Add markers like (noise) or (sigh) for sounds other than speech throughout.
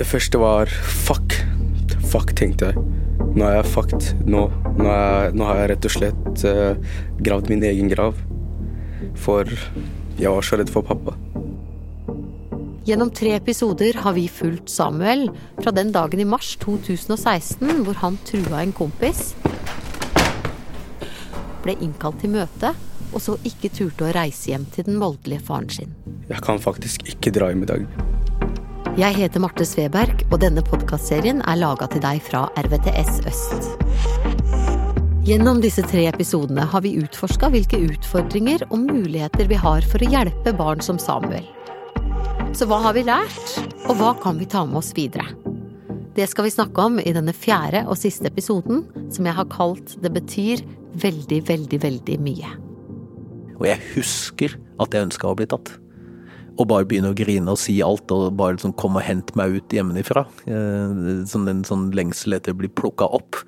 Det første var fuck. Fuck, tenkte jeg. Nå er jeg fucked. Nå, nå, er, nå har jeg rett og slett uh, gravd min egen grav. For jeg var så redd for pappa. Gjennom tre episoder har vi fulgt Samuel fra den dagen i mars 2016 hvor han trua en kompis, ble innkalt til møte og så ikke turte å reise hjem til den voldelige faren sin. Jeg kan faktisk ikke dra hjem i dag. Jeg heter Marte Sveberg, og denne podkastserien er laga til deg fra RVTS Øst. Gjennom disse tre episodene har vi utforska hvilke utfordringer og muligheter vi har for å hjelpe barn som Samuel. Så hva har vi lært, og hva kan vi ta med oss videre? Det skal vi snakke om i denne fjerde og siste episoden, som jeg har kalt Det betyr veldig, veldig, veldig mye. Og jeg husker at jeg ønska å bli tatt. Og bare begynne å grine og si alt, og bare liksom komme og hente meg ut hjemmefra. Eh, sånn en sånn lengsel etter å bli plukka opp.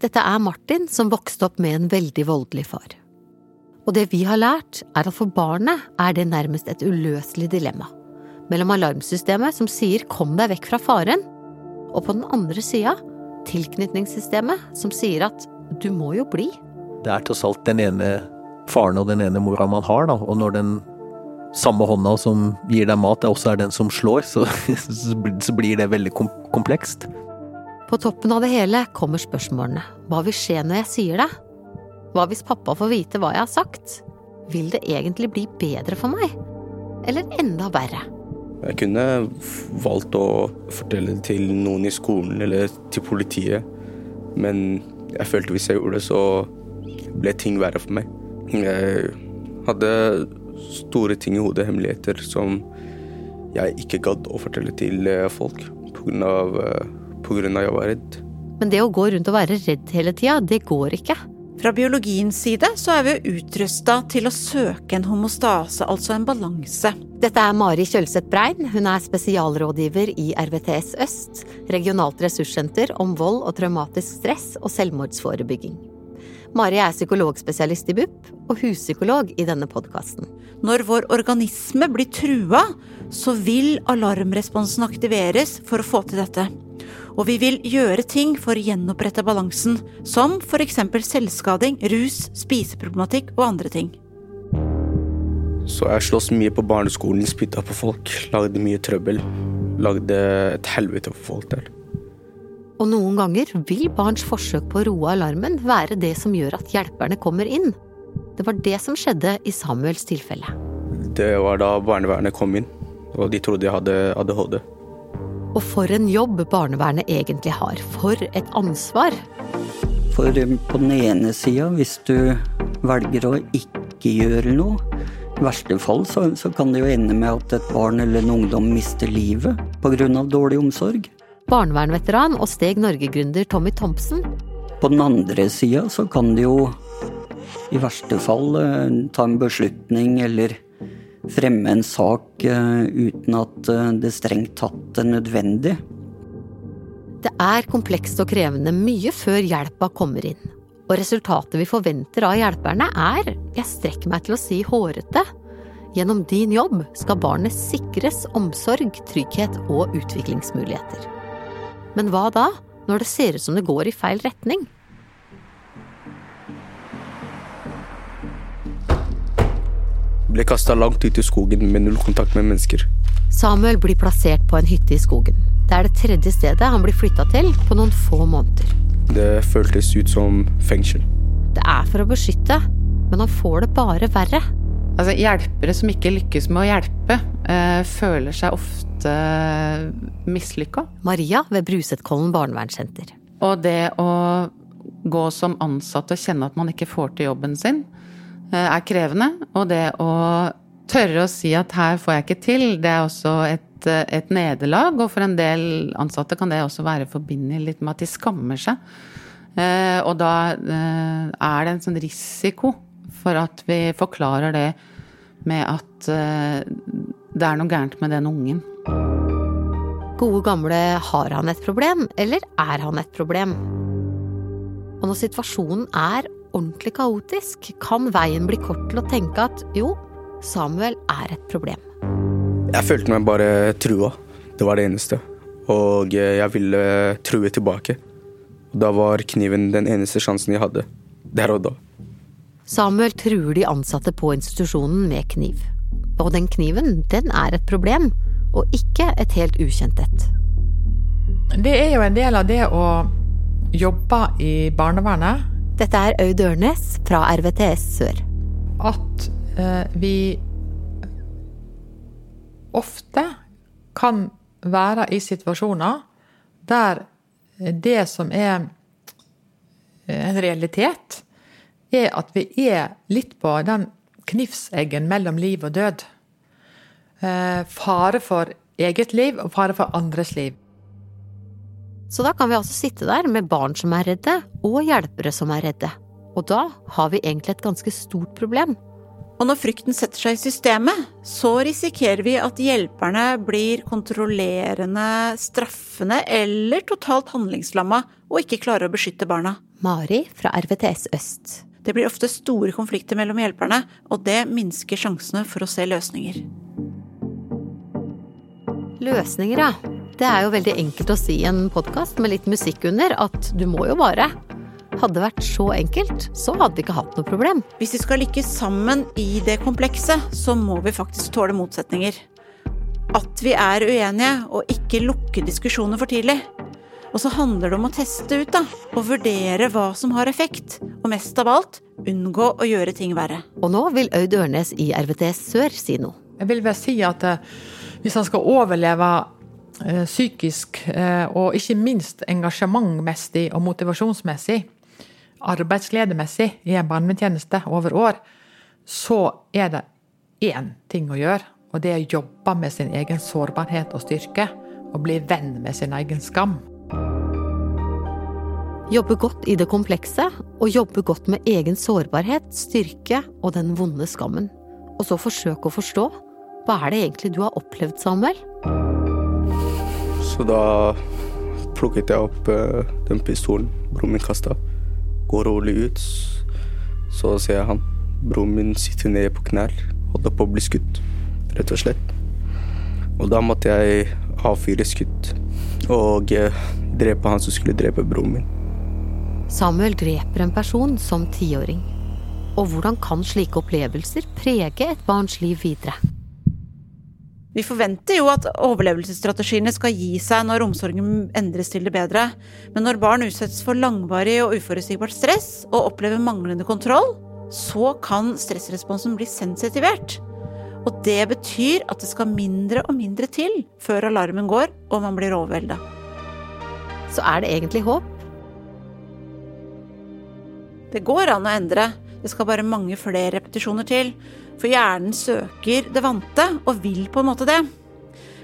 Dette er Martin, som vokste opp med en veldig voldelig far. Og det vi har lært, er at for barnet er det nærmest et uløselig dilemma. Mellom alarmsystemet som sier 'kom deg vekk fra faren', og på den andre sida tilknytningssystemet som sier at 'du må jo bli'. Det er tross alt den ene faren og den ene mora man har, da. Og når den samme hånda som gir deg mat, det også er den som slår, så, (laughs) så blir det veldig komplekst. På toppen av det hele kommer spørsmålene. Hva vil skje når jeg sier det? Hva hvis pappa får vite hva jeg har sagt? Vil det egentlig bli bedre for meg? Eller enda verre? Jeg kunne valgt å fortelle det til noen i skolen eller til politiet, men jeg følte hvis jeg gjorde det, så ble ting verre for meg. Jeg hadde store ting i hodet, hemmeligheter, som jeg ikke gadd å fortelle til eh, folk på grunn av, eh, jeg var redd. Men det å gå rundt og være redd hele tida, det går ikke. Fra biologiens side så er vi utrusta til å søke en homostase, altså en balanse. Dette er Mari Kjølseth Brein. Hun er spesialrådgiver i RVTS Øst, regionalt ressurssenter om vold og traumatisk stress og selvmordsforebygging. Mari er psykologspesialist i BUP og huspsykolog i denne podkasten. Når vår organisme blir trua, så vil alarmresponsen aktiveres for å få til dette. Og vi vil gjøre ting for å gjenopprette balansen, som for eksempel selvskading, rus, spiseproblematikk og andre ting. Så jeg sloss mye på barneskolen, spytta på folk, lagde mye trøbbel. Lagde et helvete for folk der. Og noen ganger vil barns forsøk på å roe alarmen være det som gjør at hjelperne kommer inn. Det var det som skjedde i Samuels tilfelle. Det var da barnevernet kom inn, og de trodde jeg hadde ADHD. Og for en jobb barnevernet egentlig har. For et ansvar. For eh, på den ene sida, hvis du velger å ikke gjøre noe, i verste fall så, så, kan det jo ende med at et barn eller en ungdom mister livet pga. dårlig omsorg. Barnevernveteran og Steg Norge-gründer Tommy Thompson. På den andre sida så kan det jo i verste fall eh, ta en beslutning eller fremme en sak eh, uten at eh, det strengt tatt er nødvendig. Det er komplekst og krevende mye før hjelpa kommer inn. Og resultatet vi forventer av hjelperne er, jeg strekker meg til å si hårete. Gjennom din jobb skal barnet sikres omsorg, trygghet og utviklingsmuligheter. Men hva da, når det ser ut som det går i feil retning? Ble kasta langt ut i skogen med null kontakt med mennesker. Samuel blir plassert på en hytte i skogen. Det er det tredje stedet han blir flytta til på noen få måneder. Det føltes ut som fengsel. Det er for å beskytte, men han får det bare verre. Altså, hjelpere som ikke lykkes med å hjelpe, eh, føler seg ofte mislykka. Maria ved Brusetkollen barnevernssenter. Og det å gå som ansatt og kjenne at man ikke får til jobben sin, Eh, er krevende. Og det å tørre å si at her får jeg ikke til, det er også et, eh, et nederlag. Og for en del ansatte kan det også være forbindelig litt med at de skammer seg. Eh, og da er det en sånn risiko for at vi forklarer det med at det er noe gærent med den ungen. Gode gamle har han et problem, eller er han et problem? Og når situasjonen er ordentlig kaotisk, kan veien bli kort til å tenke at jo, Samuel er et problem. Jeg følte meg bare trua. Det var det eneste. og jeg ville true tilbake. Da var kniven den eneste sjansen jeg hadde. Der og da. Samuel truer de ansatte på institusjonen med kniv. Og den kniven, den er et problem, og ikke et helt ukjent et. Det er jo en del av det å jobbe i barnevernet. Dette er Aud Ørnes fra RVTS Sør. At eh, vi ofte kan være i situasjoner der det som er en realitet, er at vi er litt på den knivseggen mellom liv og død. Eh, fare for eget liv og fare for andres liv. Så da kan vi altså sitte der med barn som er redde, og hjelpere som er redde. Og da har vi egentlig et ganske stort problem. Og når frykten setter seg i systemet, så risikerer vi at hjelperne blir kontrollerende, straffende eller totalt handlingslamma og ikke klarer å beskytte barna. Mari fra RVTS Øst. Det blir ofte store konflikter mellom hjelperne, og det minsker sjansene for å se løsninger. Løsninger, ja. Det er jo veldig enkelt å si i en podkast med litt musikk under at du må jo bare. Hadde det vært så enkelt, så hadde vi ikke hatt noe problem. Hvis vi skal lykkes sammen i det komplekse, så må vi faktisk tåle motsetninger. At vi er uenige, og ikke lukke diskusjoner for tidlig. Og så handler det om å teste ut, da. Og vurdere hva som har effekt. Og mest av alt unngå å gjøre ting verre. Og nå vil Aud Ørnes i RVT Sør si noe. Jeg vil vel si at eh, hvis han skal overleve eh, psykisk, eh, og ikke minst engasjementmessig og motivasjonsmessig, arbeidsgledemessig i en barnevernstjeneste over år, så er det én ting å gjøre, og det er å jobbe med sin egen sårbarhet og styrke. Og bli venn med sin egen skam. Jobbe godt i det komplekse, og jobbe godt med egen sårbarhet, styrke og den vonde skammen. Og så forsøke å forstå. Hva er det egentlig du har opplevd, Samuel? Så da plukket jeg opp uh, den pistolen broren min kasta går rolig ut. Så ser jeg han. Broren min sitter nede på knær, holder på å bli skutt, rett og slett. Og da måtte jeg avfyre skudd og eh, drepe han som skulle drepe broren min. Samuel dreper en person som tiåring. Og hvordan kan slike opplevelser prege et barns liv videre? Vi forventer jo at overlevelsesstrategiene skal gi seg når omsorgen endres til det bedre, men når barn utsettes for langvarig og uforutsigbart stress og opplever manglende kontroll, så kan stressresponsen bli sensitivert. Og det betyr at det skal mindre og mindre til før alarmen går og man blir overvelda. Så er det egentlig håp? Det går an å endre, det skal bare mange flere repetisjoner til. For hjernen søker det vante, og vil på en måte det.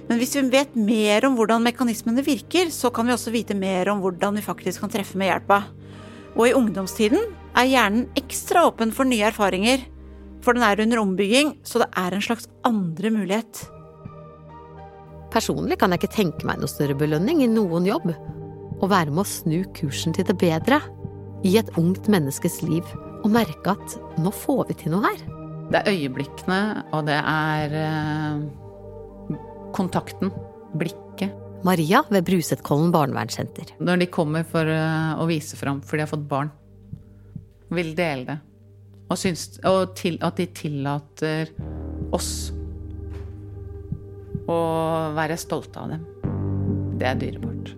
Men hvis vi vet mer om hvordan mekanismene virker, så kan vi også vite mer om hvordan vi faktisk kan treffe med hjelpa. Og i ungdomstiden er hjernen ekstra åpen for nye erfaringer. For den er under ombygging, så det er en slags andre mulighet. Personlig kan jeg ikke tenke meg noe større belønning i noen jobb. Å være med å snu kursen til det bedre. I et ungt menneskes liv. Og merke at nå får vi til noe her. Det er øyeblikkene, og det er eh, kontakten. Blikket. Maria ved Brusetkollen barnevernssenter. Når de kommer for eh, å vise fram for de har fått barn. Vil dele det. Og, syns, og til, at de tillater oss å være stolte av dem. Det er dyrebart.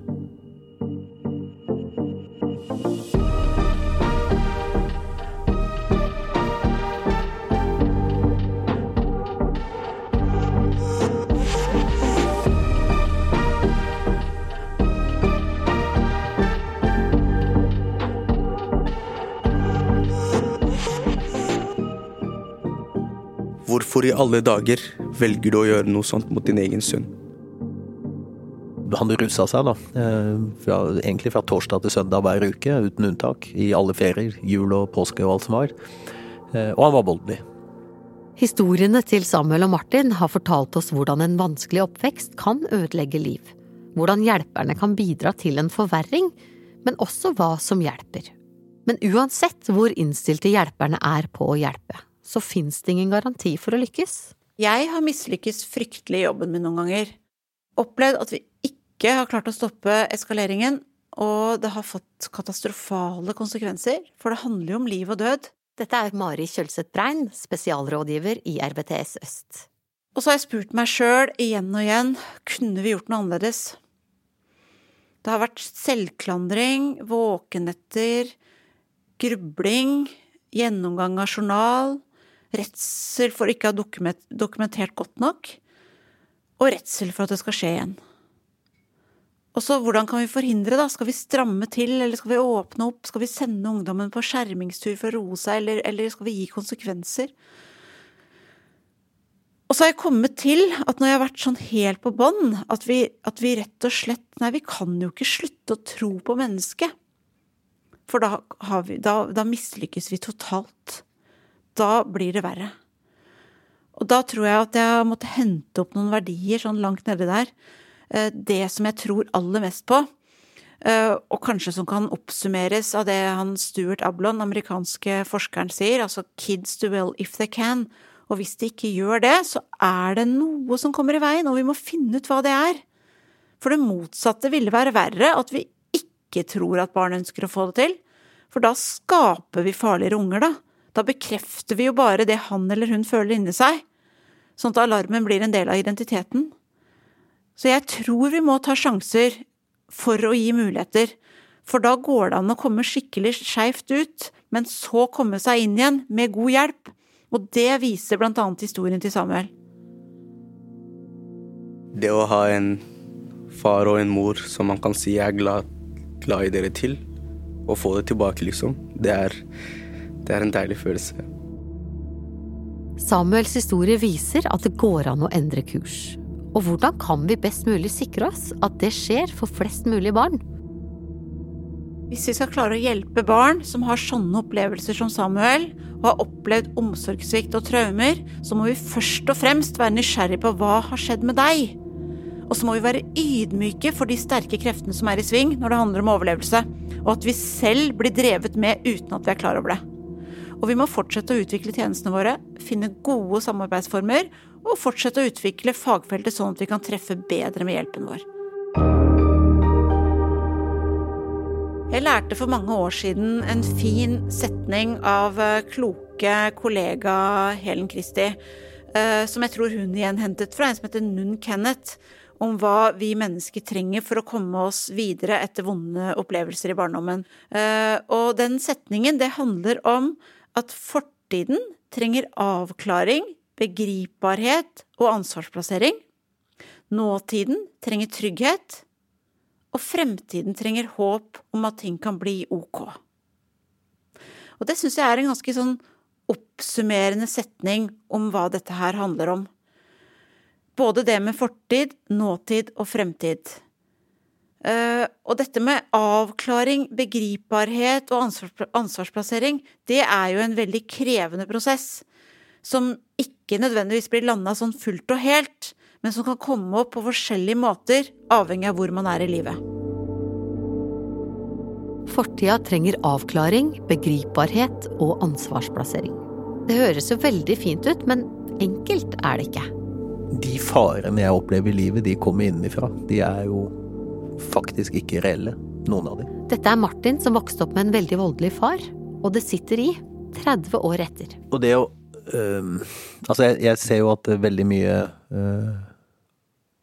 Hvorfor i alle dager velger du å gjøre noe sånt mot din egen sønn? Han rusa seg, da. Eh, fra, egentlig fra torsdag til søndag hver uke, uten unntak. I alle ferier. Jul og påske og alt som var. Eh, og han var voldelig. Historiene til Samuel og Martin har fortalt oss hvordan en vanskelig oppvekst kan ødelegge liv. Hvordan hjelperne kan bidra til en forverring, men også hva som hjelper. Men uansett hvor innstilte hjelperne er på å hjelpe, så fins det ingen garanti for å lykkes. Jeg har mislykkes fryktelig i jobben min noen ganger. Opplevd at vi ikke har klart å stoppe eskaleringen, og det har fått katastrofale konsekvenser, for det handler jo om liv og død. Dette er Mari Kjølseth Brein, spesialrådgiver i RBTS Øst. Og så har jeg spurt meg sjøl igjen og igjen, kunne vi gjort noe annerledes? Det har vært selvklandring, våkenetter, grubling, gjennomgang av journal, redsel for ikke å ha dokumentert godt nok, og redsel for at det skal skje igjen. Og så hvordan kan vi forhindre, da? Skal vi stramme til, eller skal vi åpne opp? Skal vi sende ungdommen på skjermingstur for å roe seg, eller, eller skal vi gi konsekvenser? Og så har jeg kommet til at når jeg har vært sånn helt på bånn, at, at, vi rett og slett Nei, vi kan jo ikke slutte å tro på mennesket. For da, vi, da, da mislykkes vi totalt. Da blir det verre. Og da tror jeg at jeg måtte hente opp noen verdier sånn langt nedi der. Eh, det som jeg tror aller mest på, eh, og kanskje som kan oppsummeres av det han Stuart Ablon, amerikanske forskeren, sier, altså kids do well if they can. Og hvis de ikke gjør det, så er det noe som kommer i veien, og vi må finne ut hva det er. For det motsatte ville være verre, at vi ikke tror at barn ønsker å få det til. For da skaper vi farligere unger, da. Da bekrefter vi jo bare det han eller hun føler inni seg, sånn at alarmen blir en del av identiteten. Så jeg tror vi må ta sjanser for å gi muligheter, for da går det an å komme skikkelig skeivt ut, men så komme seg inn igjen med god hjelp, og det viser blant annet historien til Samuel. Det å ha en far og en mor som man kan si er glad, glad i dere til, og få det tilbake, liksom, det er, det er en deilig følelse. Samuels historie viser at det går an å endre kurs. Og hvordan kan vi best mulig sikre oss at det skjer for flest mulig barn? Hvis vi skal klare å hjelpe barn som har sånne opplevelser som Samuel, og har opplevd omsorgssvikt og traumer, så må vi først og fremst være nysgjerrig på hva har skjedd med deg. Og så må vi være ydmyke for de sterke kreftene som er i sving når det handler om overlevelse, og at vi selv blir drevet med uten at vi er klar over det. Og vi må fortsette å utvikle tjenestene våre, finne gode samarbeidsformer og fortsette å utvikle fagfeltet sånn at vi kan treffe bedre med hjelpen vår. Jeg lærte for mange år siden en fin setning av eh, kloke kollega Helen Christie, eh, som jeg tror hun igjen hentet fra en som heter Nunn Kenneth, om hva vi mennesker trenger for å komme oss videre etter vonde opplevelser i barndommen. Eh, og den setningen, det handler om at fortiden trenger avklaring, begripbarhet og ansvarsplassering. Nåtiden trenger trygghet, og fremtiden trenger håp om at ting kan bli ok. Og det syns jeg er en ganske sånn oppsummerende setning om hva dette her handler om. Både det med fortid, nåtid og fremtid. Uh, og dette med avklaring, begripbarhet og ansvarsplassering, det er jo en veldig krevende prosess. Som ikke nødvendigvis blir landa sånn fullt og helt, men som kan komme opp på forskjellige måter, avhengig av hvor man er i livet. Fortida trenger avklaring, begripbarhet og ansvarsplassering. Det høres jo veldig fint ut, men enkelt er det ikke. De farene jeg opplever i livet, de kommer innenfra. De er jo faktisk ikke reelle, noen av dem. Dette er Martin som vokste opp med en veldig voldelig far, og det sitter i 30 år etter. Og det å øh, Altså, jeg, jeg, ser jo at veldig mye øh,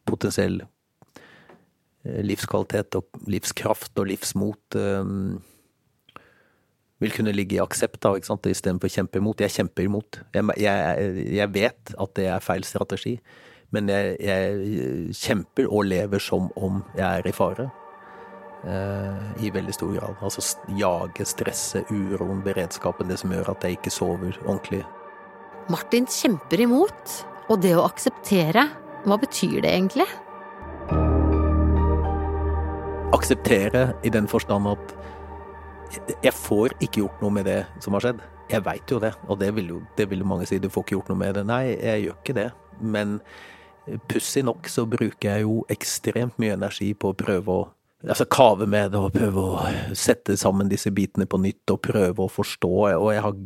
potensiell øh, livskvalitet og livskraft og livsmot vil kunne ligge i aksept da, ikke sant, istedenfor kjempe imot. Jeg kjemper imot. Jeg, jeg, jeg vet at det er feil strategi. Men jeg, jeg, kjemper og lever som om jeg er i fare. Eh, I veldig stor grad. Altså jage, stresse, uroen, beredskapen. Det som gjør at jeg ikke sover ordentlig. Martin kjemper imot. Og det å akseptere, hva betyr det egentlig? Akseptere i den forstand at jeg får ikke gjort noe med det som har skjedd. Jeg veit jo det, og det vil jo det vil mange si. Du får ikke gjort noe med det. Nei, jeg gjør ikke det. Men Pussig nok så bruker jeg jo ekstremt mye energi på å prøve å altså kave med det og prøve å sette sammen disse bitene på nytt og prøve å forstå. Og jeg har,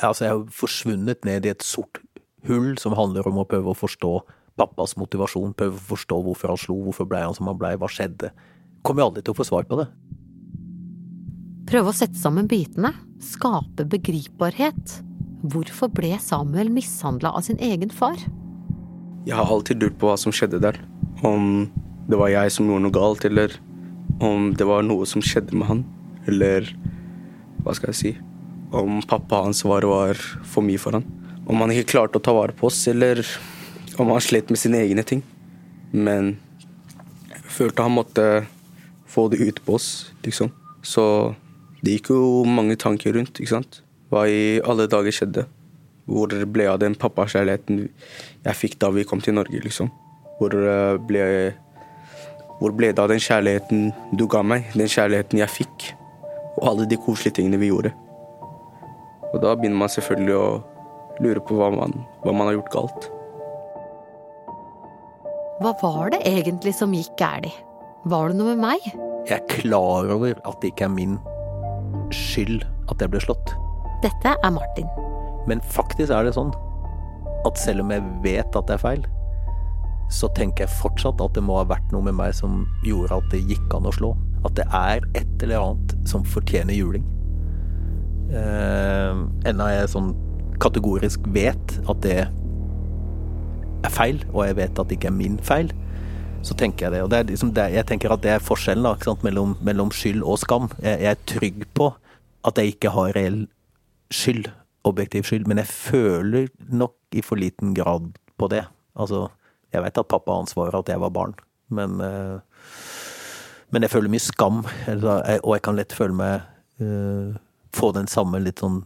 altså jeg har forsvunnet ned i et sort hull som handler om å prøve å forstå pappas motivasjon, prøve å forstå hvorfor han slo, hvorfor blei han som han blei, hva skjedde. Kommer jo aldri til å få svar på det. Prøve å sette sammen bitene, skape begripbarhet. Hvorfor ble Samuel mishandla av sin egen far? Jeg har alltid lurt på hva som skjedde der. Om det var jeg som gjorde noe galt, eller om det var noe som skjedde med han. Eller hva skal jeg si Om pappa hans var, var for mye for han. Om han ikke klarte å ta vare på oss, eller om han slet med sine egne ting. Men jeg følte han måtte få det ut på oss, liksom. Så det gikk jo mange tanker rundt, ikke sant. Hva i alle dager skjedde? Hvor ble av den pappakjærligheten jeg fikk da vi kom til Norge, liksom? Hvor eh, ble, hvor ble det av den kjærligheten du ga meg? Den kjærligheten jeg fikk? Og alle de koselige tingene vi gjorde. Og da begynner man selvfølgelig å lure på hva man, hva man har gjort galt. Hva var det egentlig som gikk galt? Var det noe med meg? Jeg er klar over at det ikke er min skyld at jeg ble slått. Dette er Martin. Men faktisk er det sånn at selv om jeg vet at det er feil, så tenker jeg fortsatt at det må ha vært noe med meg som gjorde at det gikk an å slå. At det er et eller annet som fortjener juling. Eh, enda jeg sånn kategorisk vet at det er feil, og jeg vet at det ikke er min feil, så tenker jeg det. Og det liksom det, jeg tenker at det er forskjellen da, mellom, mellom skyld og skam. Jeg, jeg er trygg på at jeg ikke har reell skyld, objektiv skyld, men jeg føler nok i for liten grad på det. Altså, jeg vet at pappa har ansvaret at jeg var barn, men, eh, men jeg føler mye skam, og jeg kan lett føle meg uh, Få den samme litt sånn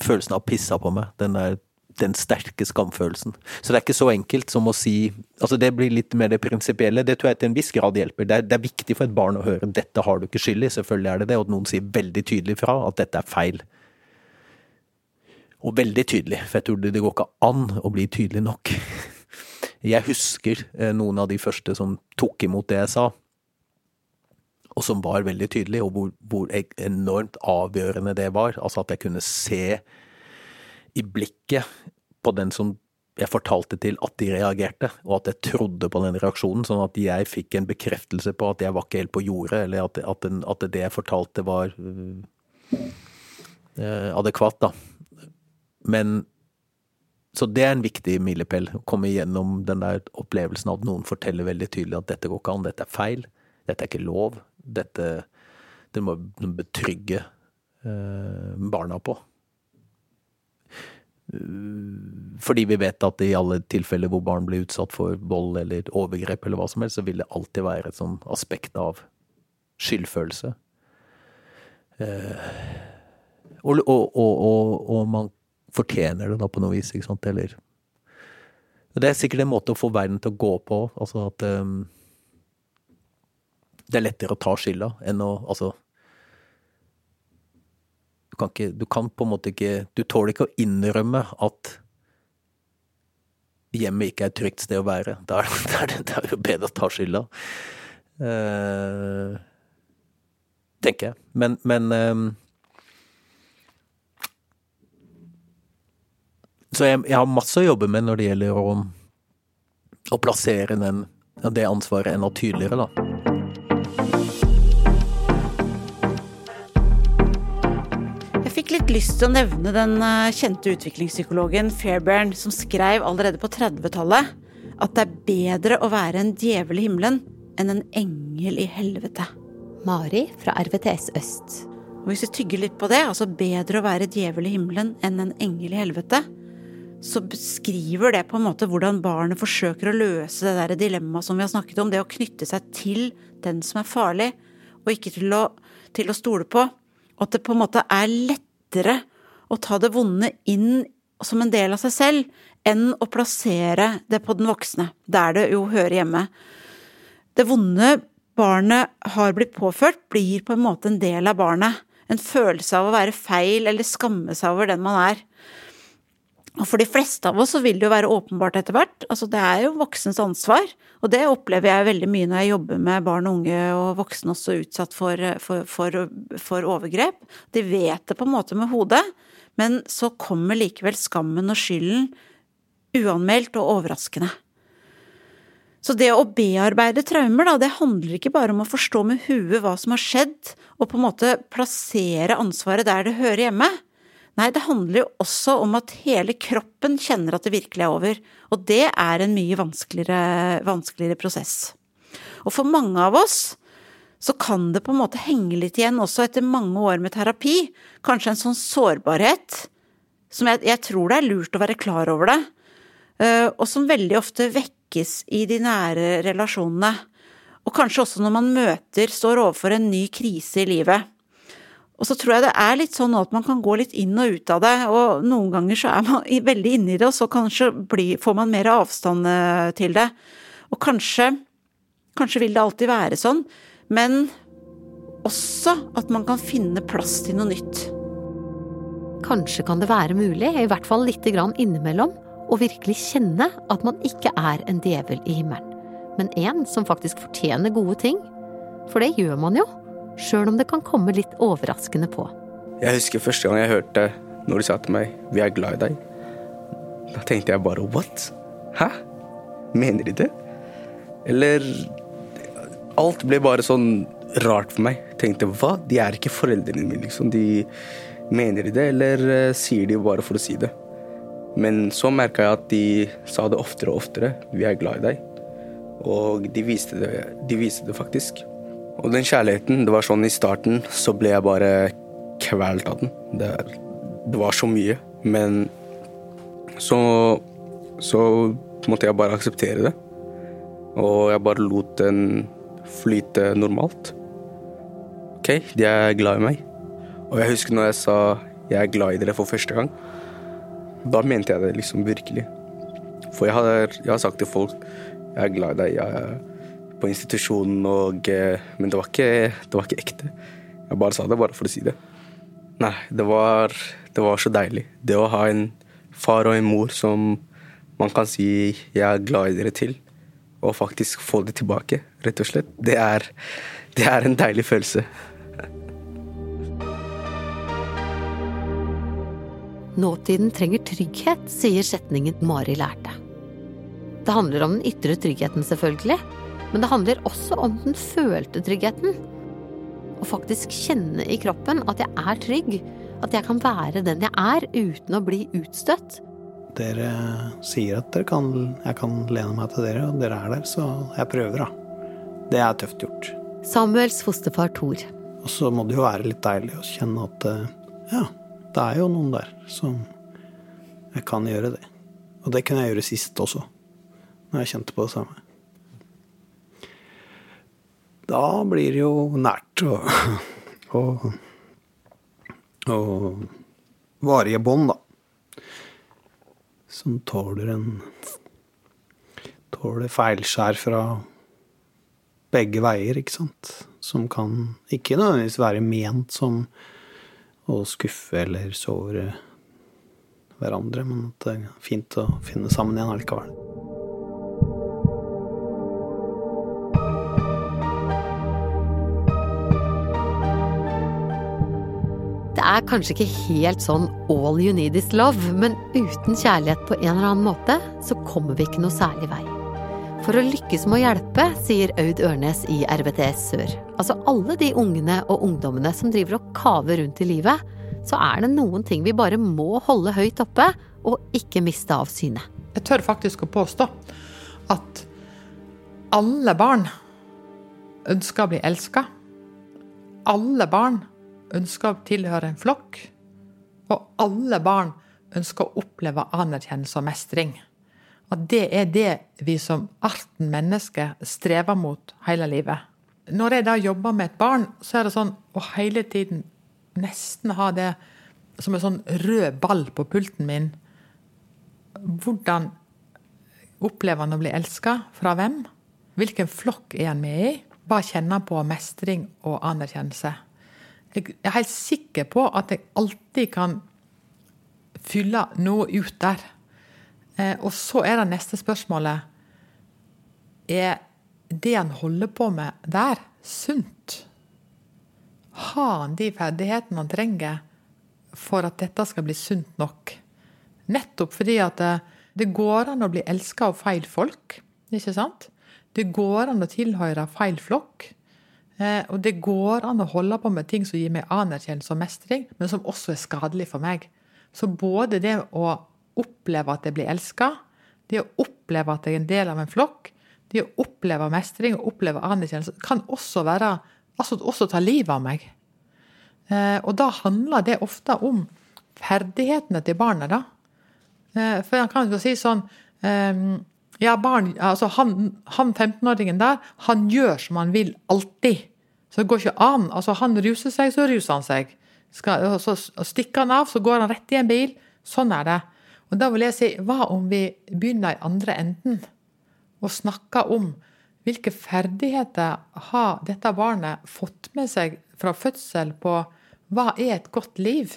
følelsen av pissa på meg. Den der den sterke skamfølelsen. Så det er ikke så enkelt som å si Altså, det blir litt mer det prinsipielle. Det tror jeg til en viss grad hjelper. Det er, det er, viktig for et barn å høre 'dette har du ikke skyld i', selvfølgelig er det det, og at noen sier veldig tydelig fra at dette er feil. Og veldig tydelig, for jeg tror det, det går ikke an å bli tydelig nok. (laughs) Jeg husker eh, noen av de første som tok imot det jeg sa, og som var veldig tydelig, og hvor, hvor enormt avgjørende det var. Altså at jeg kunne se i blikket på den som jeg fortalte til at de reagerte, og at jeg trodde på den reaksjonen, sånn at jeg fikk en bekreftelse på at jeg var ikke helt på jordet, eller at, at, den, at det jeg fortalte var øh, adekvat, da. Men Så det er en viktig milepæl, å komme igjennom den der opplevelsen av at noen forteller veldig tydelig at dette går ikke an, dette er feil, dette er ikke lov, dette Det må betrygge uh, barna på. Fordi vi vet at i alle tilfeller hvor barn blir utsatt for vold eller overgrep eller hva som helst, så vil det alltid være et sånn aspekt av skyldfølelse. Eh, og, og, og, og, man fortjener det da på noe vis, ikke sant, eller Det er sikkert en måte å få verden til å gå på, altså at um, det er lettere å ta skylda enn å Altså du kan ikke Du kan på en måte ikke Du tåler ikke å innrømme at hjemmet ikke er et trygt sted å være. Da er det, (laughs) jo bedre å ta skylda. Uh, tenker jeg. Men, men um, Så jeg, jeg, har masse å jobbe med når det gjelder å, å plassere den, det ansvaret enda tydeligere, da. fikk litt lyst til å nevne den eh, kjente utviklingspsykologen Fairbairn, som skrev allerede på 30-tallet at det er bedre å være en djevel i himmelen enn en engel i helvete. Mari fra RVTS Øst. Og hvis vi tygger litt på det, altså bedre å være djevel i himmelen enn en engel i helvete, så beskriver det på en måte hvordan barnet forsøker å løse det der dilemmaet som vi har snakket om, det å knytte seg til den som er farlig, og ikke til å, til å stole på. Og at det på en måte er lettere å ta det vonde inn som en del av seg selv, enn å plassere det på den voksne, der det jo hører hjemme. Det vonde barnet har blitt påført, blir på en måte en del av barnet. En følelse av å være feil eller skamme seg over den man er. Og for de fleste av oss så vil det jo være åpenbart etter hvert. Altså det er jo voksens ansvar. Og det opplever jeg veldig mye når jeg jobber med barn og unge og voksne også utsatt for, for, for, for overgrep. De vet det på en måte med hodet, men så kommer likevel skammen og skylden uanmeldt og overraskende. Så det å bearbeide traumer, da, det handler ikke bare om å forstå med huet hva som har skjedd, og på en måte plassere ansvaret der det hører hjemme. Nei, det handler jo også om at hele kroppen kjenner at det virkelig er over, og det er en mye vanskeligere, vanskeligere prosess. Og for mange av oss så kan det på en måte henge litt igjen også etter mange år med terapi, kanskje en sånn sårbarhet som jeg, jeg tror det er lurt å være klar over det, eh, og som veldig ofte vekkes i de nære relasjonene. Og kanskje også når man møter, står overfor en ny krise i livet. Og så tror jeg det er litt sånn at man kan gå litt inn og ut av det, og noen ganger så er man veldig inni det, og så kanskje blir, får man mer avstand eh, til det. Og kanskje, kanskje vil det alltid være sånn, men også at man kan finne plass til noe nytt. Kanskje kan det være mulig, i hvert fall lite grann innimellom, å virkelig kjenne at man ikke er en djevel i himmelen, men en som faktisk fortjener gode ting. For det gjør man jo, sjøl om det kan komme litt overraskende på. Jeg husker første gang jeg hørte når de sa til meg 'vi er glad i deg'. Da tenkte jeg bare 'what'? Hæ? Mener de det? Eller Alt ble bare sånn rart for meg. Tenkte 'hva? De er ikke foreldrene mine', liksom. De Mener de det, eller eh, sier de bare for å si det? Men så merka jeg at de sa det oftere og oftere. 'Vi er glad i deg'. Og de viste det, de viste det faktisk. Og den kjærligheten, det var sånn i starten, så ble jeg bare kvalt av den. Det, det var så mye. Men så Så måtte jeg bare akseptere det. Og jeg bare lot den flyte normalt. OK, de er glad i meg. Og jeg husker når jeg sa 'jeg er glad i dere' for første gang. Da mente jeg det liksom virkelig. For jeg har, jeg har sagt til folk 'jeg er glad i deg', jeg på institusjonen, og, men det var, ikke, det var ikke ekte. Jeg bare sa det bare for å si det. Nei, det var, det var så deilig. Det å ha en far og en mor som man kan si 'jeg er glad i dere' til, og faktisk få det tilbake, rett og slett, det er, det er en deilig følelse. Nåtiden trenger trygghet, sier setningen Mari lærte. Det handler om den ytre tryggheten, selvfølgelig, men det handler også om den følte tryggheten. Å faktisk kjenne i kroppen at jeg er trygg, at jeg kan være den jeg er uten å bli utstøtt. Dere sier at dere kan, jeg kan lene meg til dere, og dere er der, så jeg prøver, da. Det er tøft gjort. Samuels fosterfar Thor. Og så må det jo være litt deilig å kjenne at eh, ja, det er jo noen der som jeg kan gjøre det. Og det kunne jeg gjøre sist også, når jeg kjente på det samme. Da blir det jo nært og, og, og varige bånd, da. Som tåler en Tåler feilskjær fra begge veier, ikke sant. Som kan ikke nødvendigvis være ment som å skuffe eller såre hverandre, men at det er fint å finne sammen igjen allikevel. Det er kanskje ikke helt sånn all you need is love, men uten kjærlighet på en eller annen måte, så kommer vi ikke noe særlig vei. For å lykkes med å hjelpe, sier Aud Ørnes i RBTS Sør, altså alle de ungene og ungdommene som driver og kaver rundt i livet, så er det noen ting vi bare må holde høyt oppe og ikke miste av syne. Jeg tør faktisk å påstå at alle barn ønsker å bli elska. Alle barn ønsker å tilhøre en flokk. Og alle barn ønsker å oppleve anerkjennelse og mestring. Og det er det vi som arten menneske strever mot hele livet. Når jeg da jobber med et barn, så er det sånn å hele tiden nesten ha det som en sånn rød ball på pulten min. Hvordan opplever han å bli elska? Fra hvem? Hvilken flokk er han med i? Bare kjenne på mestring og anerkjennelse. Jeg er helt sikker på at jeg alltid kan fylle noe ut der. Eh, og så er det neste spørsmålet Er det han holder på med der, sunt? Har han de ferdighetene han trenger for at dette skal bli sunt nok? Nettopp fordi at det, det går an å bli elska av feil folk. Ikke sant? Det går an å tilhøre feil flokk. Eh, og det går an å holde på med ting som gir meg anerkjennelse og mestring, men som også er skadelig for meg. Så både det å oppleve at jeg blir elska, det å oppleve at jeg er en del av en flokk, det å oppleve mestring og oppleve anerkjennelse, kan også være altså også ta livet av meg. Eh, og da handler det ofte om ferdighetene til barnet, da. Eh, for han kan jo si sånn Ja, barn, altså han, han 15-åringen der, han gjør som han vil alltid. Så det går ikke an. Altså, han ruser seg, så ruser han seg. Skal, så stikker han av, så går han rett i en bil. Sånn er det. Og da vil jeg si, hva om vi begynner i andre enden? Og snakker om hvilke ferdigheter har dette barnet fått med seg fra fødsel på hva er et godt liv?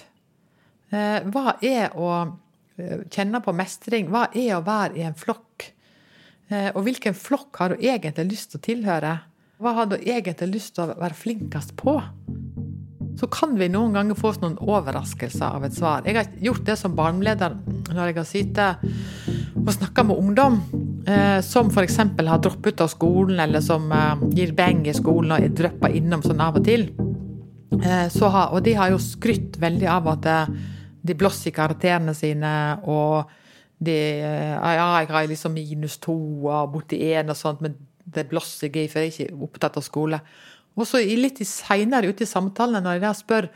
Eh, hva er å eh, kjenne på mestring? Hva er å være i en flokk? Eh, og hvilken flokk har du egentlig lyst til å tilhøre? Hva har du egentlig lyst til å være flinkest på? Så kan vi noen ganger få noen overraskelser av et svar. Jeg har gjort det som barneleder når jeg har sittet og snakka med ungdom som f.eks. har droppet ut av skolen, eller som gir beng i skolen og er dryppa innom sånn av og til. Har, og de har jo skrytt veldig av at de blåser i karakterene sine, og de Ja, jeg har liksom minus to og borti én og sånt, men det blåser jeg i, for jeg er ikke opptatt av skole. Og så litt seinere ute i samtalene, når jeg spør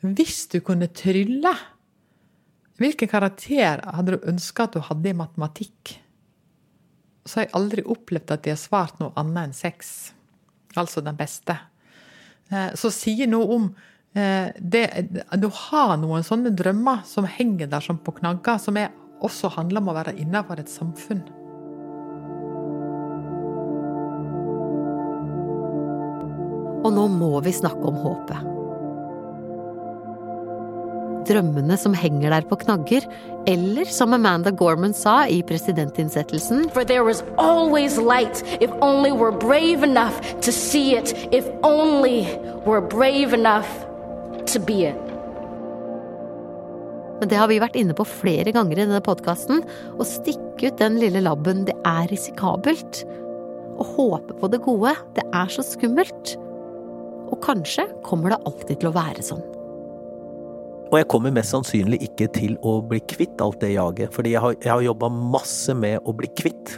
Hvis du kunne trylle, hvilken karakter hadde du ønska at du hadde i matematikk? Så har jeg aldri opplevd at de har svart noe annet enn seks. Altså den beste. Så sier noe om det, Du har noen sånne drømmer som henger der som på knagger, som er, også handler om å være innenfor et samfunn. Og nå må vi snakke om håpet. Drømmene som henger der på knagger, eller som Amanda Gorman sa i presidentinnsettelsen For there was always light if only we're brave enough to see it, if only we're brave enough to be it. Men det har vi vært inne på flere ganger i denne podkasten. Å stikke ut den lille labben, det er risikabelt. Å håpe på det gode, det er så skummelt. Og kanskje kommer det alltid til å være sånn. Og jeg kommer mest sannsynlig ikke til å bli kvitt alt det jaget, fordi jeg har, jeg har jobba masse med å bli kvitt.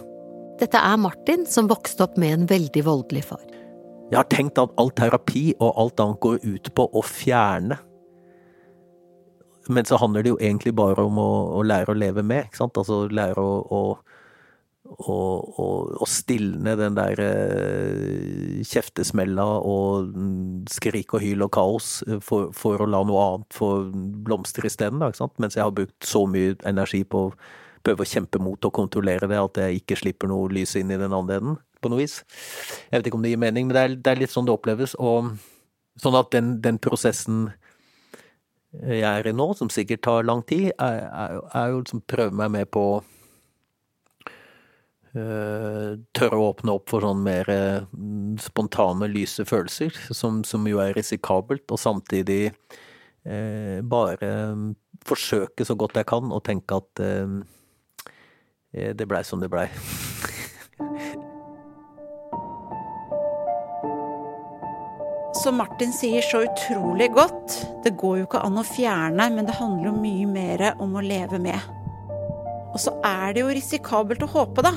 Dette er Martin, som vokste opp med en veldig voldelig far. Jeg har tenkt at all terapi og alt annet går ut på å fjerne. Men så handler det jo egentlig bare om å, å lære å leve med, ikke sant. Altså lære å, å og, og, og stilne den der eh, kjeftesmella og skrik og hyl og kaos eh, for, for å la noe annet få blomstre isteden, mens jeg har brukt så mye energi på å prøve å kjempe mot og kontrollere det, at jeg ikke slipper noe lys inn i den andre enden, på noe vis. Jeg vet ikke om det gir mening, men det er, det er litt sånn det oppleves. Og sånn at den, den, prosessen jeg er i nå, som sikkert tar lang tid, er, er, er jo liksom prøve meg med på Eh, tørre å åpne opp for sånn mer eh, spontane, lyse følelser, som, som jo er risikabelt, og samtidig eh, bare forsøke så godt jeg kan å tenke at eh, eh det blei som det blei. (laughs) Som Martin sier så utrolig godt, det går jo ikke an å fjerne, men det handler jo mye mer om å leve med. Og så er det jo risikabelt å håpe, da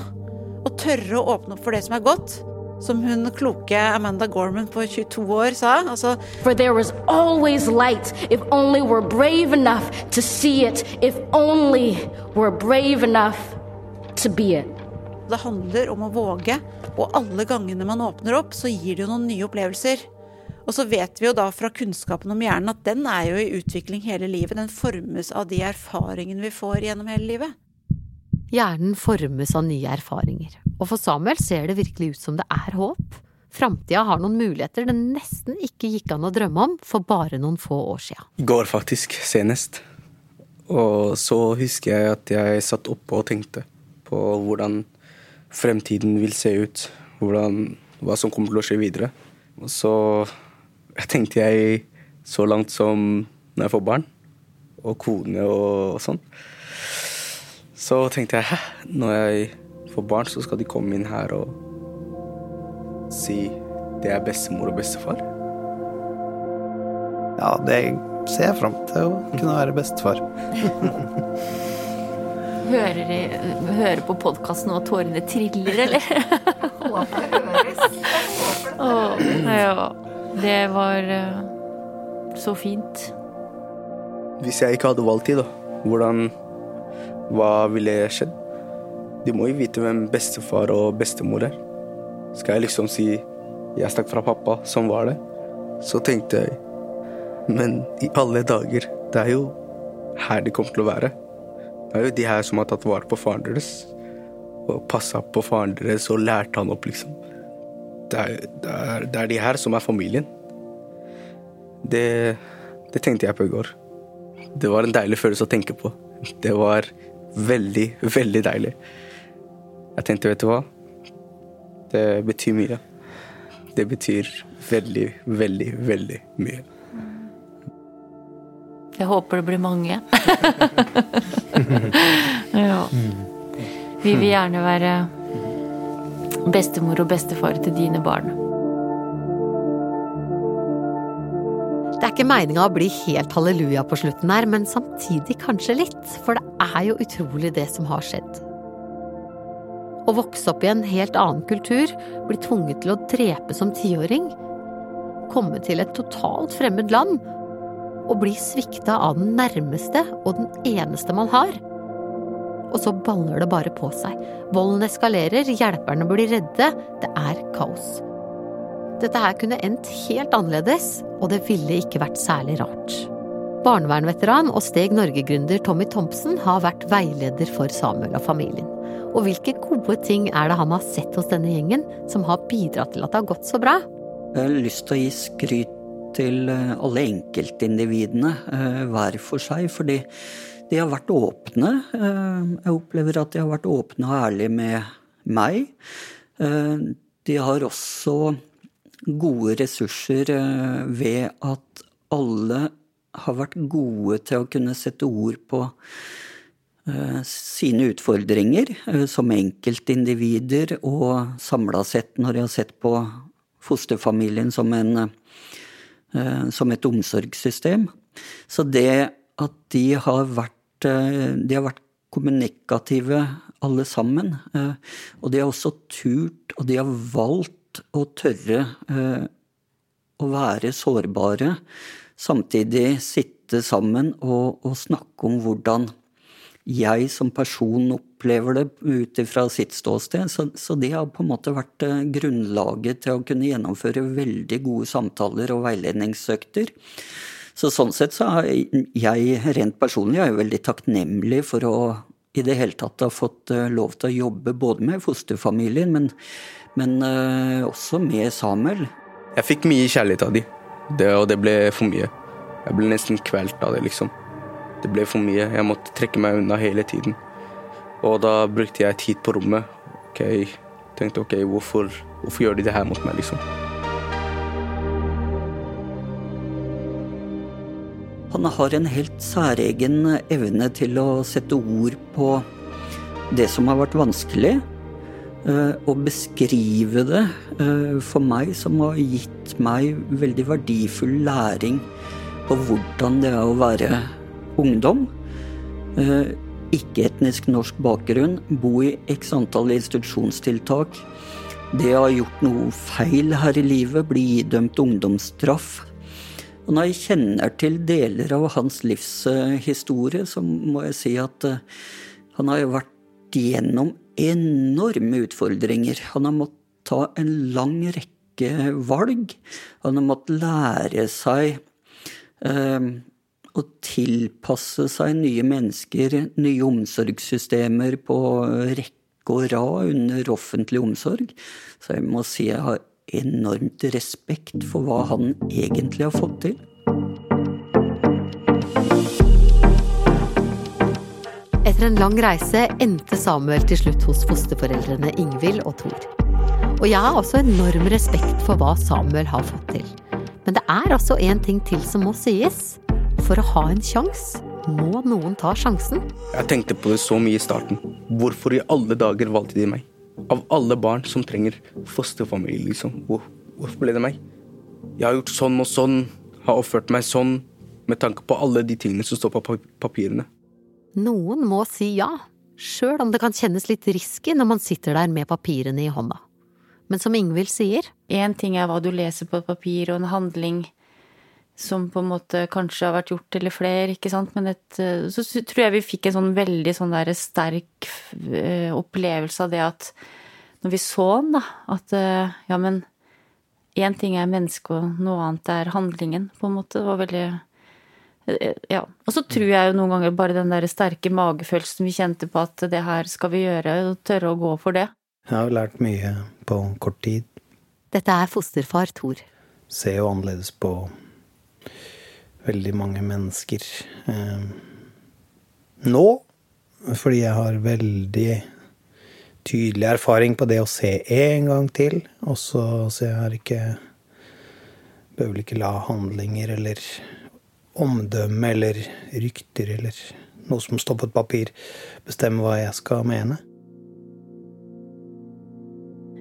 å tørre å åpne opp for det som er godt. Som hun kloke Amanda Gorman på 22 år sa. Altså For there was always light if only we're brave enough to see it. If only we're brave enough to be it. Det handler om å våge, og alle gangene man åpner opp, så gir det jo noen nye opplevelser. Og så vet vi jo da fra kunnskapen om hjernen at den er jo i utvikling hele livet. Den formes av de erfaringene vi får gjennom hele livet. Hjernen formes av nye erfaringer, og for Samuel ser det virkelig ut som det er håp. Framtida har noen muligheter det nesten ikke gikk an å drømme om for bare noen få år sia. I går faktisk, senest. Og så husker jeg at jeg satt oppe og tenkte på hvordan fremtiden vil se ut. Hvordan, hva som kommer til å skje videre. Og så tenkte jeg så langt som når jeg får barn, og kone og, sånn. Så tenkte jeg hæ, når jeg får barn, så skal de komme inn her og si det er bestemor og bestefar. Ja, det ser jeg fram til å kunne være bestefar. (laughs) Hører, de, hører på podkasten og tårene triller, eller? (laughs) Håper det høres. Åh, ja. Det var eh, så fint. Hvis jeg ikke hadde valgt de, da, hvordan Hva ville skjedd? De må jo vite hvem bestefar og bestemor er. Skal jeg liksom si jeg stakk fra pappa, som var det? Så tenkte jeg Men i alle dager, det er jo her de kommer til å være. Det er jo de her som har tatt vare på faren deres. Og passa på faren deres og lærte han opp, liksom. Det er, det er, det er de her som er familien. Det, det tenkte jeg på i går. Det var en deilig følelse å tenke på. Det var veldig, veldig deilig. Jeg tenkte, vet du hva? Det betyr mye. Det betyr veldig, veldig, veldig mye. Jeg håper det blir mange. (laughs) ja. Vi vil gjerne være bestemor og bestefar til dine barn. Det er ikke meninga å bli helt halleluja på slutten her, men samtidig kanskje litt, for det er jo utrolig det som har skjedd. Å vokse opp i en helt annen kultur, bli tvunget til å drepe som tiåring, komme til et totalt fremmed land og bli svikta av den nærmeste og den eneste man har. Og så baller det bare på seg. Volden eskalerer, hjelperne blir redde, det er kaos. Dette her kunne endt helt annerledes, og det ville ikke vært særlig rart. Barnevernveteran og Steg Norge-gründer Tommy Thompson har vært veileder for Samuel og familien. Og hvilke gode ting er det han har sett hos denne gjengen som har bidratt til at det har gått så bra? Jeg har lyst til å gi skryt til eh, alle enkeltindividene eh, hver for seg, fordi de har vært åpne. Eh, jeg opplever at de har vært åpne og ærlige med meg. De har også gode ressurser ved at alle har vært gode til å kunne sette ord på sine utfordringer som enkeltindivider og samla sett når de har sett på fosterfamilien som en Eh, som et omsorgssystem. Så det at de har vært, eh, de har vært kommunikative alle sammen, eh, og de har også turt, og de har valgt å tørre å være sårbare, samtidig sitte sammen og, og snakke om hvordan jeg som person opplever det ut ifra sitt ståsted. Så, så, det har på en måte vært eh, grunnlaget til å kunne gjennomføre veldig gode samtaler og veiledningsøkter. Så sånn sett så er jeg rent personlig er veldig takknemlig for å i det hele tatt ha fått eh, lov til å jobbe både med fosterfamilien, men, men uh, også med Samuel. Jeg fikk mye kjærlighet av de, det, og det ble for mye. Jeg ble nesten kvelt av det, liksom. Det ble for mye. Jeg måtte trekke meg unna hele tiden. Og da brukte jeg tid på rommet. Ok, Tenkte ok, hvorfor, hvorfor gjør de det her mot meg, liksom? Han har en helt særegen evne til å sette ord på det som har vært vanskelig. Eh, beskrive det eh, for meg, som har gitt meg veldig verdifull læring på hvordan det er å være ungdom, eh, ikke-etnisk norsk bakgrunn, bo i x antall institusjonstiltak, det å ha gjort noe feil her i livet, bli idømt ungdomsstraff. Og når jeg kjenner til deler av hans livshistorie, så må jeg si at han har jo vært gjennom enorme utfordringer. Han har måttet ta en lang rekke valg. Han har måttet lære seg eh, å tilpasse seg nye mennesker, nye omsorgssystemer på rekke og rad under offentlig omsorg. Så jeg må si jeg har enormt respekt for hva han egentlig har fått til. Etter en lang reise endte Samuel til slutt hos fosterforeldrene Ingvild og Thor. Og jeg har også enorm respekt for hva Samuel har fått til. Men det er altså én ting til som må sies. For å ha en sjanse må noen ta sjansen. Jeg tenkte på det så mye i starten. Hvorfor i alle dager valgte de meg? Av alle barn som trenger fosterfamilie, liksom. Hvorfor ble det meg? Jeg har gjort sånn og sånn, har oppført meg sånn, med tanke på alle de tingene som står på papirene. Noen må si ja, sjøl om det kan kjennes litt risky når man sitter der med papirene i hånda. Men som Ingvild sier, Én ting er hva du leser på et papir, og en handling som på en måte kanskje har vært gjort eller flere, ikke sant, men et, eh, så tror jeg vi fikk en sånn veldig sånn der sterk eh, opplevelse av det at når vi så den, da, at eh, ja, men én ting er mennesket, og noe annet er handlingen, på en måte. Det var veldig ja. Og så tror jeg jo noen ganger bare den der sterke magefølelsen vi kjente på at det her skal vi gjøre, og tørre å gå for det. Jeg har lært mye på kort tid. dette er fosterfar Thor. Ser jo annerledes på veldig mange mennesker eh, nå. Fordi jeg har veldig tydelig erfaring på det å se en gang til. Og så jeg har ikke Bør vel ikke la handlinger eller omdømme eller rykter eller noe som står på et papir, bestemme hva jeg skal mene.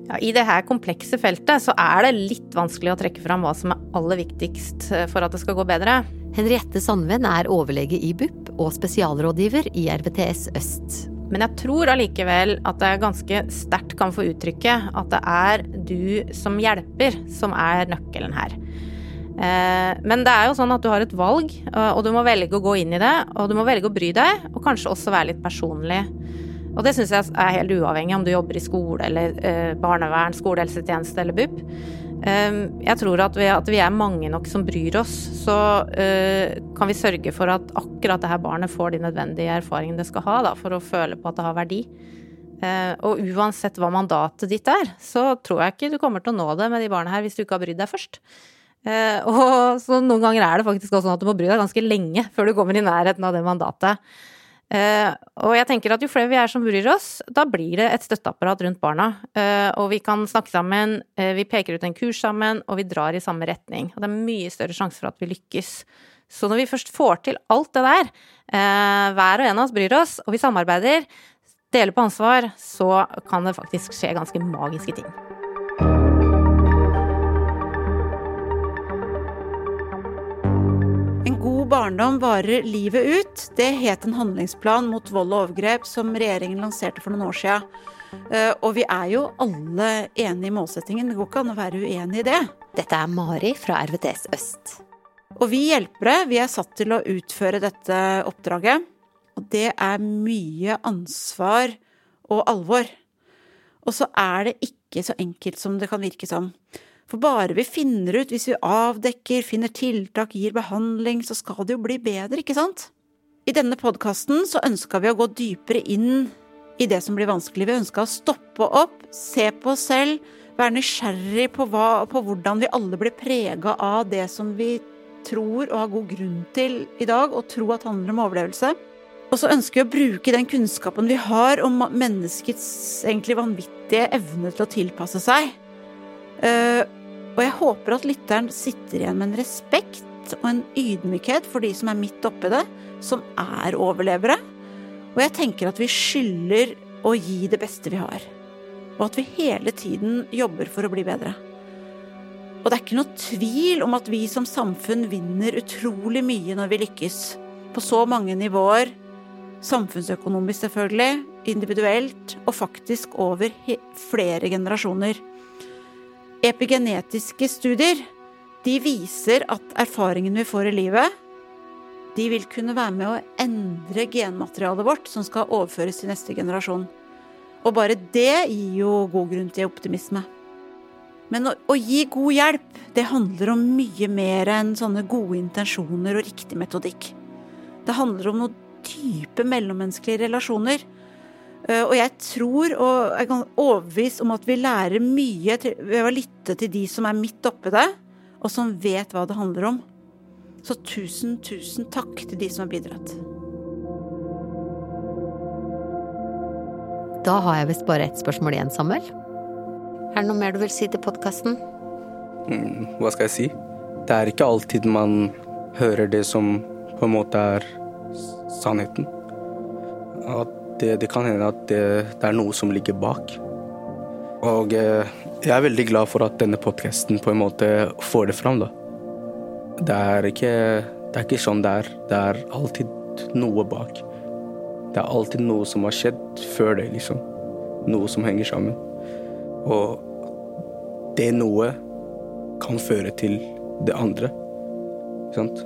Ja, I det her komplekse feltet så er det litt vanskelig å trekke fram hva som er aller viktigst eh, for at det skal gå bedre. Henriette Sandven er overlege i BUP og spesialrådgiver i RVTS Øst. Men jeg tror allikevel at jeg ganske sterkt kan få uttrykke at det er du som hjelper som er nøkkelen her. Eh, Men det er jo sånn at du har et valg, og du må velge å gå inn i det. Og du må velge å bry deg, og kanskje også være litt personlig. Og det syns jeg er helt uavhengig om du jobber i skole eller eh, barnevern, skolehelsetjeneste eller BUP. Eh, Jeg tror at ved at vi er mange nok som bryr oss, så eh, kan vi sørge for at akkurat det her barnet får de nødvendige erfaringene det skal ha da, for å føle på at det har verdi. Eh, Og uansett hva mandatet ditt er, så tror jeg ikke du kommer til å nå det med de barna her hvis du ikke har brydd deg først. Eh, (laughs) Og så noen ganger er det faktisk også sånn at du må bry deg ganske lenge før du kommer i nærheten av det mandatet. Eh, og jeg tenker at jo flere vi er som bryr oss, da blir det et støtteapparat rundt barna. Eh, og vi kan snakke sammen, vi peker ut en kurs sammen, og vi drar i samme retning. Og det er mye større sjanse for at vi lykkes. Så når vi først får til alt det der, hver og en av oss bryr oss, og vi samarbeider, deler på ansvar, så kan det faktisk skje ganske magiske ting. Barndom varer livet ut. Det het en handlingsplan mot vold og overgrep som regjeringen lanserte for noen år siden. Eh, Og vi er jo alle enige i målsettingen. Det går ikke an å være uenig i det. Dette er Mari fra RVTS Øst. Og vi hjelpere, vi er satt til å utføre dette oppdraget. Og det er mye ansvar og alvor. Og så er det ikke så enkelt som det kan virke som. For bare vi finner ut, hvis vi avdekker, finner tiltak, gir behandling, så skal det jo bli bedre, ikke sant? I denne podkasten så ønska vi å gå dypere inn i det som blir vanskelig. Vi ønska å stoppe opp, se på oss selv, være nysgjerrig på, hva, på hvordan vi alle blir prega av det som vi tror og har god grunn til i dag, og tro at handler om overlevelse. Og så ønsker vi å bruke den kunnskapen vi har om menneskets egentlig vanvittige evne til å tilpasse seg. Eh, og jeg håper at lytteren sitter igjen med en respekt og en ydmykhet for de som er midt oppi det, som er overlevere. Og jeg tenker at vi skylder å gi det beste vi har. Og at vi hele tiden jobber for å bli bedre. Og det er ikke noe tvil om at vi som samfunn vinner utrolig mye når vi lykkes. På så mange nivåer. Samfunnsøkonomisk, selvfølgelig. Individuelt. Og faktisk over flere generasjoner. Epigenetiske studier de viser at erfaringene vi får i livet, de vil kunne være med å endre genmaterialet vårt som skal overføres til neste generasjon. Og bare det gir jo god grunn til optimisme. Men å, å gi god hjelp, det handler om mye mer enn sånne gode intensjoner og riktig metodikk. Det handler om noen dype mellommenneskelige relasjoner. Eh, Og jeg tror og jeg er overbevist om at vi lærer mye ved å lytte til de som er midt oppi det, og som vet hva det handler om. Så tusen, tusen takk til de som har bidratt. Da har jeg visst bare ett spørsmål igjen, Samuel. Er det noe mer du vil si til podkasten? Mm, hva skal jeg si? Det er ikke alltid man hører det som på en måte er sannheten. At det, det kan hende at det, det er noe som ligger bak. Og eh, jeg er veldig glad for at denne podkasten på en måte får det fram, da. Det er ikke, det er ikke sånn det er. Det er alltid noe bak. Det er alltid noe som har skjedd før det, liksom. Noe som henger sammen. Og det noe kan føre til det andre. Ikke sant?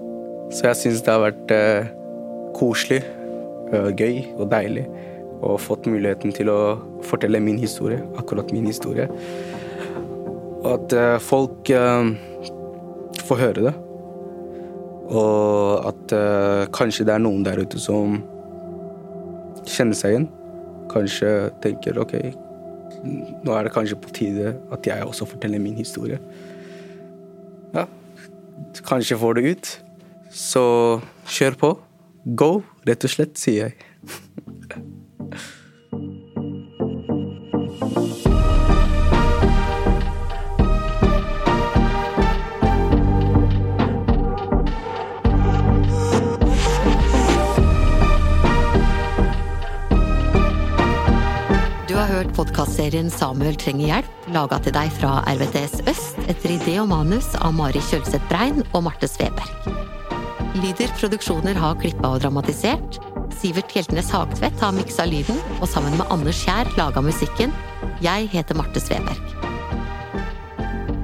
Så jeg syns det har vært eh, koselig, eh, gøy og deilig og fått muligheten til å fortelle min historie, akkurat min historie. Og at eh, folk eh, får høre det. Og at eh, kanskje det er noen der ute som kjenner seg igjen. Kanskje tenker OK, nå er det kanskje på tide at jeg også forteller min historie. Ja, kanskje får det ut. Så kjør på. Go, rett og slett, sier jeg. Du har hørt podkastserien 'Samuel trenger hjelp', laga til deg fra RVTS Øst etter idé og manus av Mari Kjølseth Brein og Marte Sveberg. Lyder Produksjoner har klippa og dramatisert. Sivert Hjeltnes Hagtvedt har miksa lyden, og sammen med Anders Kjær laga musikken. Jeg heter Marte Sveberg.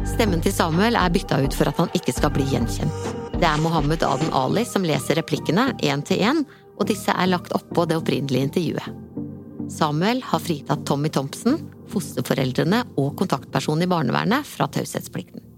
Stemmen til Samuel er bytta ut for at han ikke skal bli gjenkjent. Det er Mohammed Aden Ali som leser replikkene én til én, og disse er lagt oppå det opprinnelige intervjuet. Samuel har fritatt Tommy Thompson, fosterforeldrene og kontaktpersonen i barnevernet fra taushetsplikten.